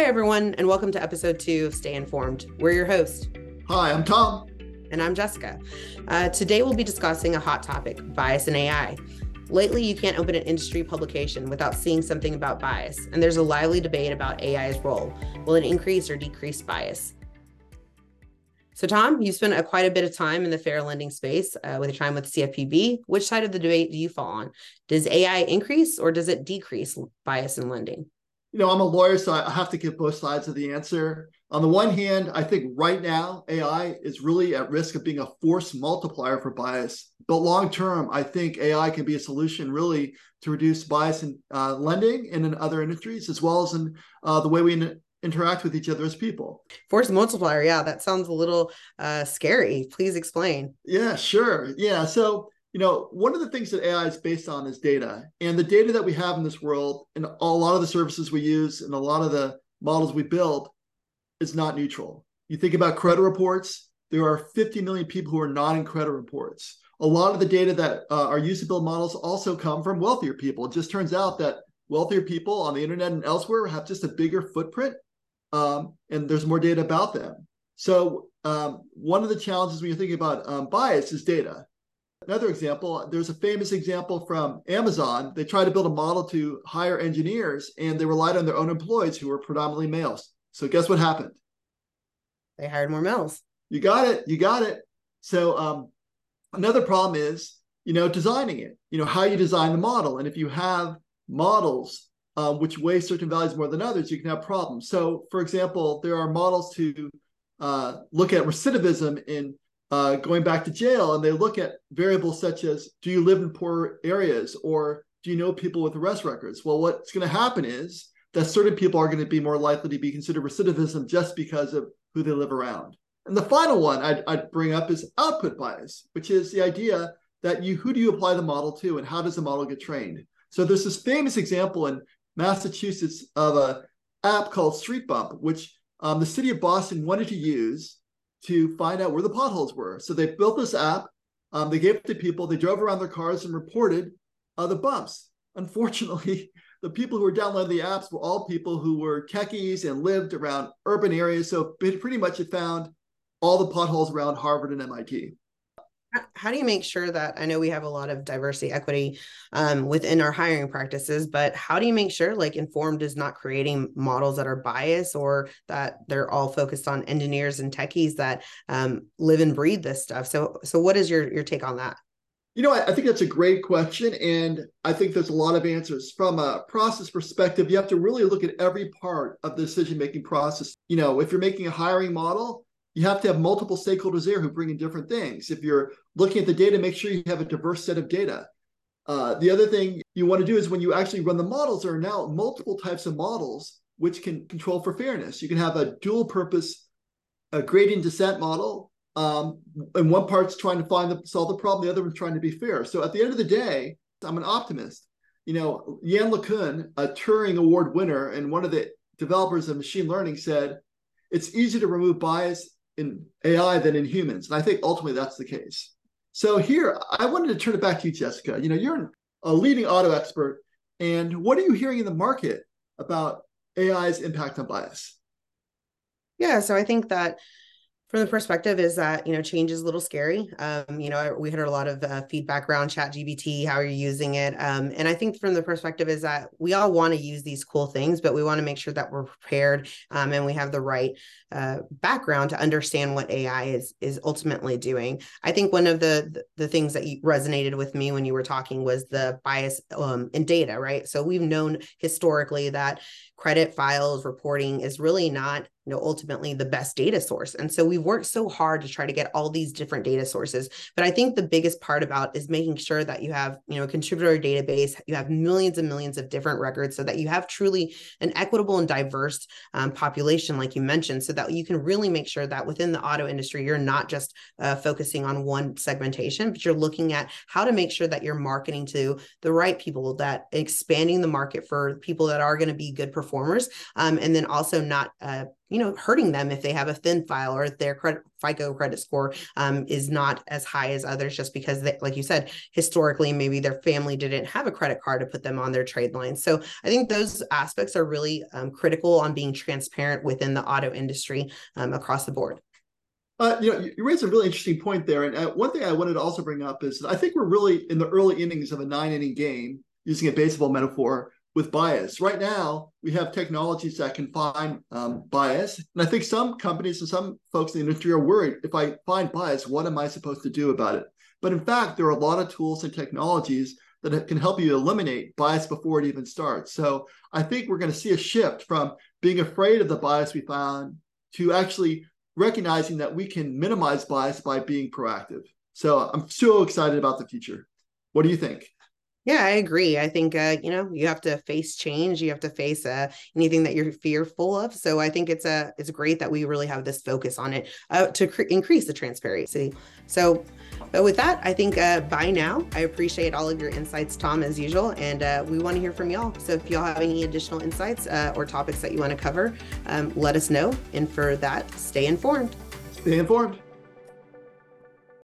Hi, everyone, and welcome to episode two of Stay Informed. We're your hosts. Hi, I'm Tom. And I'm Jessica. Uh, today, we'll be discussing a hot topic bias in AI. Lately, you can't open an industry publication without seeing something about bias, and there's a lively debate about AI's role. Will it increase or decrease bias? So, Tom, you spent a, quite a bit of time in the fair lending space uh, with your time with CFPB. Which side of the debate do you fall on? Does AI increase or does it decrease bias in lending? You know, I'm a lawyer, so I have to give both sides of the answer. On the one hand, I think right now AI is really at risk of being a force multiplier for bias. But long term, I think AI can be a solution really to reduce bias in uh, lending and in other industries, as well as in uh, the way we interact with each other as people. Force multiplier, yeah, that sounds a little uh, scary. Please explain. Yeah, sure. Yeah, so you know, one of the things that AI is based on is data, and the data that we have in this world, and a lot of the services we use, and a lot of the models we build, is not neutral. You think about credit reports. There are 50 million people who are not in credit reports. A lot of the data that uh, are used to build models also come from wealthier people. It just turns out that wealthier people on the internet and elsewhere have just a bigger footprint um, and there's more data about them. So um, one of the challenges when you're thinking about um, bias is data. Another example, there's a famous example from Amazon. They tried to build a model to hire engineers, and they relied on their own employees who were predominantly males. So guess what happened? They hired more males. You got it. You got it. So um, another problem is, you know, designing it. You know, how you design the model, and if you have models uh, which weigh certain values more than others, you can have problems. So, for example, there are models to uh, look at recidivism in uh, going back to jail, and they look at variables such as do you live in poor areas or do you know people with arrest records? Well, what's going to happen is that certain people are going to be more likely to be considered recidivism just because of who they live around. And the final one I'd, I'd bring up is output bias, which is the idea that you who do you apply the model to and how does the model get trained? So there's this famous example in Massachusetts of a app called Street Bump, which um, the city of Boston wanted to use to find out where the potholes were. So they built this app. Um, they gave it to people. They drove around their cars and reported uh, the bumps. Unfortunately, the people who were downloading the apps were all people who were techies and lived around urban areas. So pretty much it found all the potholes around Harvard and MIT how do you make sure that i know we have a lot of diversity equity um, within our hiring practices but how do you make sure like informed is not creating models that are biased or that they're all focused on engineers and techies that um, live and breathe this stuff? So so what is your your take on that? You know I, I think that's a great question and i think there's a lot of answers. From a process perspective you have to really look at every part of the decision making process. You know if you're making a hiring model you have to have multiple stakeholders there who bring in different things. If you're looking at the data, make sure you have a diverse set of data. Uh, the other thing you want to do is when you actually run the models, there are now multiple types of models which can control for fairness. You can have a dual purpose, a gradient descent model, um, and one part's trying to find the solve the problem, the other one's trying to be fair. So at the end of the day, I'm an optimist. You know, Yann LeCun, a Turing Award winner and one of the developers of machine learning, said it's easy to remove bias in AI than in humans. And I think ultimately that's the case. So here, I wanted to turn it back to you, Jessica. You know, you're a leading auto expert, and what are you hearing in the market about AI's impact on bias? Yeah, so I think that from the perspective is that you know change is a little scary. Um, you know we heard a lot of uh, feedback around chat gpt how are you using it. Um, and i think from the perspective is that we all want to use these cool things but we want to make sure that we're prepared um, and we have the right uh, background to understand what ai is is ultimately doing. I think one of the the things that resonated with me when you were talking was the bias um, in data right? So we've known historically that credit files reporting is really not know ultimately the best data source. And so we've worked so hard to try to get all these different data sources. But i think the biggest part about is making sure that you have you know a contributor database you have millions and millions of different records so that you have truly an equitable and diverse um, population like you mentioned so that you can really make sure that within the auto industry you're not just uh, focusing on one segmentation but you're looking at how to make sure that you're marketing to the right people that expanding the market for people that are going to be good performers um, and then also not uh, you know hurting them if they have a thin file or their credit FICO credit score um, is not as high as others just because they, like you said historically maybe their family didn't have a credit card to put them on their trade line so I think those aspects are really um, critical on being transparent within the auto industry um, across the board. Uh, you know, you raised a really interesting point there, and uh, one thing I wanted to also bring up is I think we're really in the early innings of a nine-inning game, using a baseball metaphor, with bias. Right now, we have technologies that can find um, bias. And I think some companies and some folks in the industry are worried if I find bias, what am I supposed to do about it? But in fact, there are a lot of tools and technologies that can help you eliminate bias before it even starts. So I think we're going to see a shift from being afraid of the bias we found to actually recognizing that we can minimize bias by being proactive. So I'm so excited about the future. What do you think? Yeah, I agree. I think uh, you know you have to face change. You have to face uh, anything that you're fearful of. So I think it's a uh, it's great that we really have this focus on it uh, to cr- increase the transparency. So, but with that, I think uh, bye now. I appreciate all of your insights, Tom, as usual, and uh, we want to hear from y'all. So if y'all have any additional insights or topics that you want to cover, um, let us know. And for that, stay informed. Stay informed.